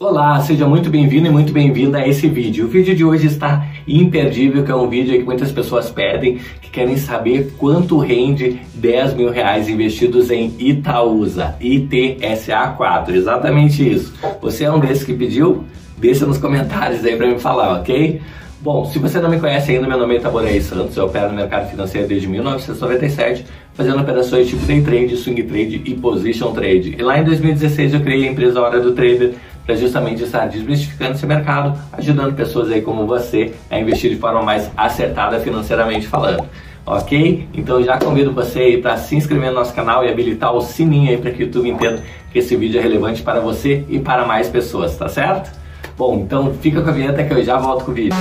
Olá, seja muito bem-vindo e muito bem-vinda a esse vídeo. O vídeo de hoje está imperdível, que é um vídeo que muitas pessoas pedem, que querem saber quanto rende 10 mil reais investidos em Itaúsa, ITSA4, exatamente isso. Você é um desses que pediu? Deixa nos comentários aí para me falar, ok? Bom, se você não me conhece ainda, meu nome é Itaborei Santos, eu opero no mercado financeiro desde 1997, fazendo operações tipo day trade, swing trade e position trade. E lá em 2016 eu criei a empresa Hora do Trader, para justamente estar desmistificando esse mercado, ajudando pessoas aí como você a investir de forma mais acertada financeiramente falando. Ok? Então já convido você aí para se inscrever no nosso canal e habilitar o sininho aí para que o YouTube entenda que esse vídeo é relevante para você e para mais pessoas, tá certo? Bom, então fica com a vinheta que eu já volto com o vídeo.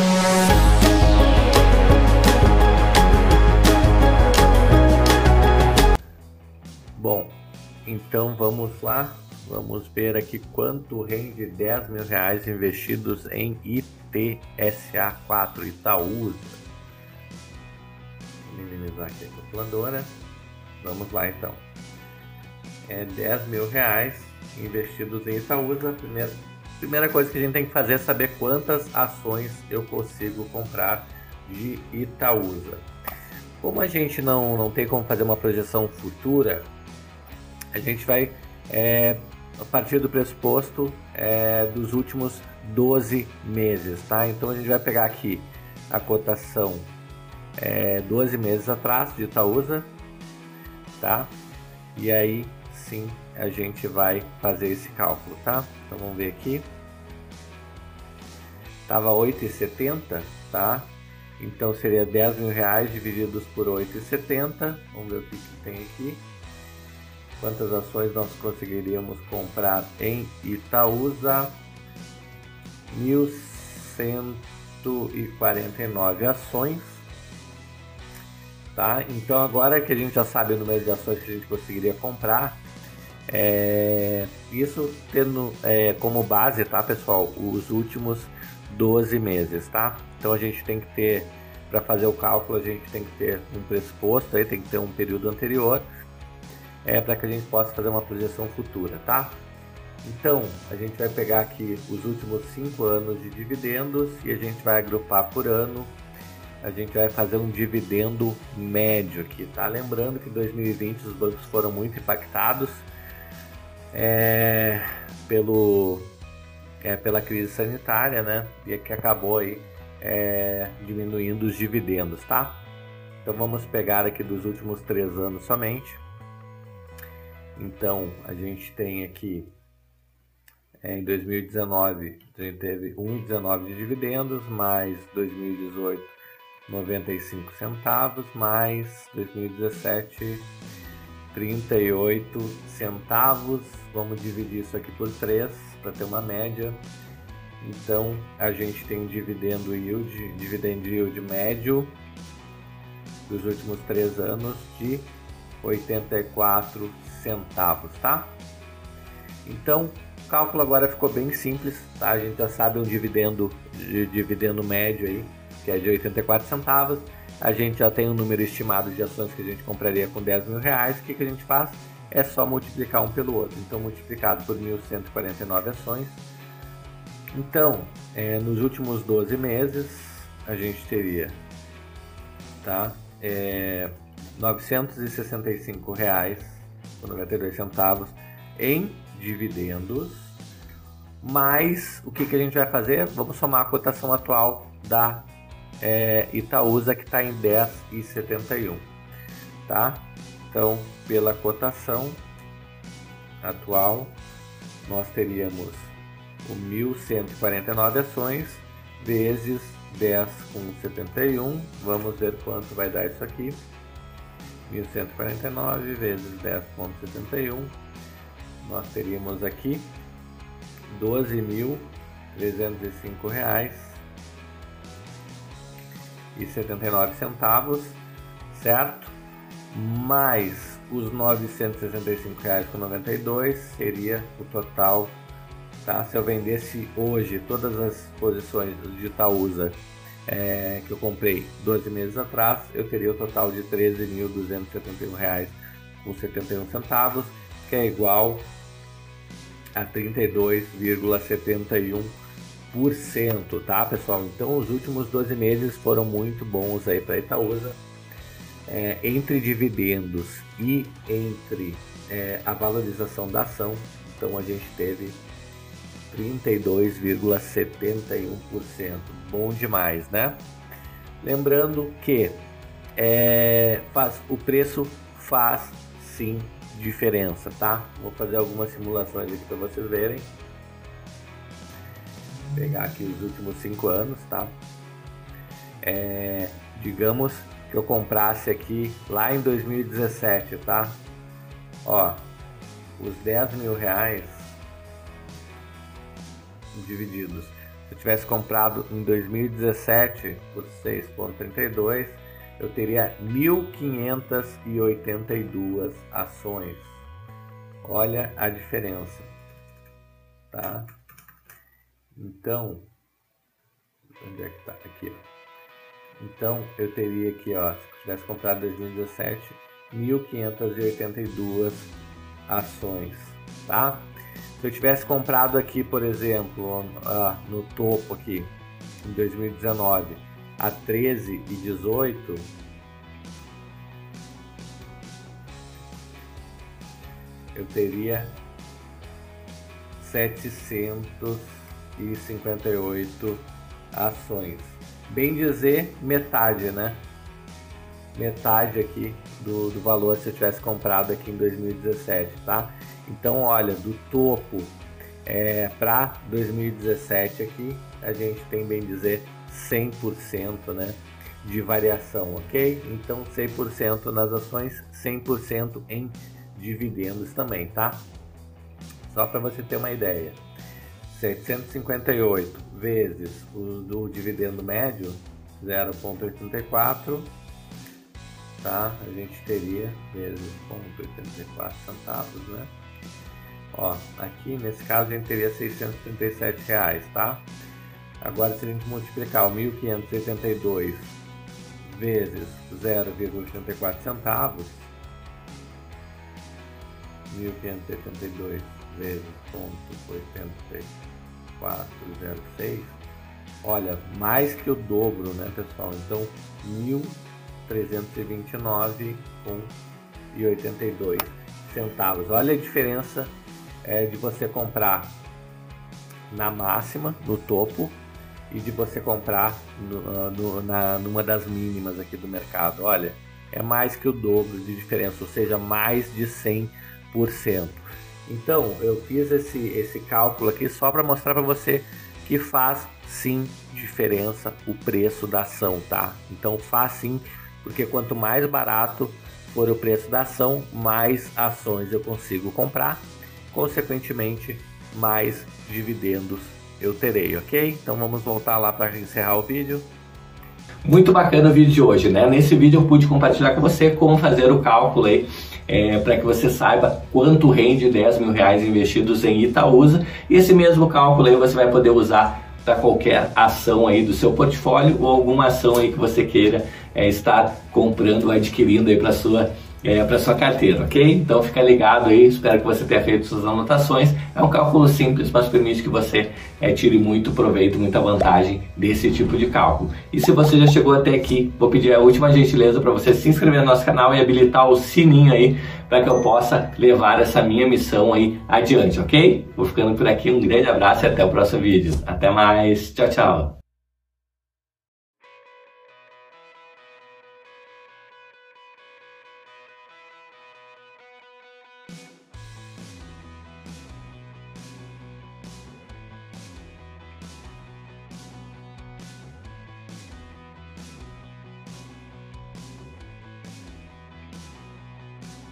Bom, então vamos lá Vamos ver aqui quanto rende 10 mil reais investidos em ITSA4 Itaúsa. Vou minimizar aqui a calculadora. Vamos lá então. É 10 mil reais investidos em Itaúsa. Primeira, primeira coisa que a gente tem que fazer é saber quantas ações eu consigo comprar de Itaúsa. Como a gente não, não tem como fazer uma projeção futura, a gente vai é, a partir do pressuposto é, dos últimos 12 meses, tá? Então a gente vai pegar aqui a cotação é, 12 meses atrás de Itaúsa, tá? E aí sim a gente vai fazer esse cálculo, tá? Então vamos ver aqui. Tava 8,70, tá? Então seria 10 mil reais divididos por 8,70. Vamos ver o que, que tem aqui quantas ações nós conseguiríamos comprar em Itaúsa? 1149 ações. Tá? Então agora que a gente já sabe o número de ações que a gente conseguiria comprar, é, isso tendo é, como base, tá pessoal, os últimos 12 meses, tá? Então a gente tem que ter, para fazer o cálculo, a gente tem que ter um pressuposto, aí tem que ter um período anterior, é para que a gente possa fazer uma projeção futura, tá? Então, a gente vai pegar aqui os últimos cinco anos de dividendos e a gente vai agrupar por ano. A gente vai fazer um dividendo médio aqui, tá? Lembrando que em 2020 os bancos foram muito impactados é, pelo, é, pela crise sanitária, né? E que acabou aí é, diminuindo os dividendos, tá? Então vamos pegar aqui dos últimos três anos somente. Então, a gente tem aqui é, em 2019 a gente teve 1,19 de dividendos, mais 2018 95 centavos, mais 2017 38 centavos. Vamos dividir isso aqui por 3 para ter uma média. Então a gente tem um dividendo yield, dividend yield médio dos últimos três anos de 84 centavos, tá? Então, o cálculo agora ficou bem simples, tá? A gente já sabe um dividendo, de dividendo médio aí, que é de 84 centavos. A gente já tem um número estimado de ações que a gente compraria com 10 mil reais. O que, que a gente faz? É só multiplicar um pelo outro. Então, multiplicado por 1.149 ações. Então, é, nos últimos 12 meses, a gente teria, tá? É, 965 reais com 92 centavos em dividendos. Mas o que, que a gente vai fazer? Vamos somar a cotação atual da é, Itaúsa que está em 10,71, tá? Então, pela cotação atual, nós teríamos o 1.149 ações vezes 10,71. Vamos ver quanto vai dar isso aqui. 1149 vezes 10,71, nós teríamos aqui 12.305 reais e 79 centavos, certo? Mais os 965 reais com 92 seria o total, tá? Se eu vendesse hoje todas as posições de Itaúsa é, que eu comprei 12 meses atrás, eu teria o total de R$ 13.271,71, que é igual a 32,71%, tá, pessoal? Então, os últimos 12 meses foram muito bons aí para Itaúsa. É, entre dividendos e entre é, a valorização da ação, então a gente teve 32,71%. Bom demais, né? Lembrando que é, faz, o preço faz sim diferença, tá? Vou fazer algumas simulações aqui para vocês verem. Vou pegar aqui os últimos cinco anos, tá? É, digamos que eu comprasse aqui lá em 2017, tá? Ó, os 10 mil reais divididos. Se eu tivesse comprado em 2017 por 6,32, eu teria 1.582 ações. Olha a diferença, tá? Então, onde é que tá? Aqui, Então, eu teria aqui, ó, se eu tivesse comprado em 2017, 1.582 ações, tá? Se eu tivesse comprado aqui, por exemplo, no topo aqui, em 2019, a 13 e 18, eu teria 758 ações. Bem dizer, metade, né? Metade aqui do, do valor se eu tivesse comprado aqui em 2017, tá? Então, olha, do topo é, para 2017 aqui, a gente tem bem dizer 100% né, de variação, ok? Então 100% nas ações, 100% em dividendos também, tá? Só para você ter uma ideia. 758 vezes o do dividendo médio, 0,84, tá? A gente teria mesmo com 84 centavos, né? Ó, aqui nesse caso a gente teria 637 reais, tá? Agora se a gente multiplicar o 1.582 vezes 0,84 centavos, 1.582 vezes 0,8406, olha, mais que o dobro, né pessoal? Então, 1.000 329,82 centavos. Olha a diferença é, de você comprar na máxima, no topo, e de você comprar no, ah, no, na, numa das mínimas aqui do mercado. Olha, é mais que o dobro de diferença, ou seja, mais de 100%. Então, eu fiz esse, esse cálculo aqui só para mostrar para você que faz sim diferença o preço da ação, tá? Então faz sim diferença porque quanto mais barato for o preço da ação, mais ações eu consigo comprar consequentemente, mais dividendos eu terei, ok? Então vamos voltar lá para encerrar o vídeo. Muito bacana o vídeo de hoje, né? Nesse vídeo eu pude compartilhar com você como fazer o cálculo aí é, para que você saiba quanto rende 10 mil reais investidos em Itaúsa. E esse mesmo cálculo aí você vai poder usar para qualquer ação aí do seu portfólio ou alguma ação aí que você queira é, estar comprando ou adquirindo aí para sua é, para sua carteira, ok? Então fica ligado aí, espero que você tenha feito suas anotações. É um cálculo simples, mas permite que você é, tire muito proveito, muita vantagem desse tipo de cálculo. E se você já chegou até aqui, vou pedir a última gentileza para você se inscrever no nosso canal e habilitar o sininho aí para que eu possa levar essa minha missão aí adiante, ok? Vou ficando por aqui, um grande abraço e até o próximo vídeo. Até mais, tchau, tchau!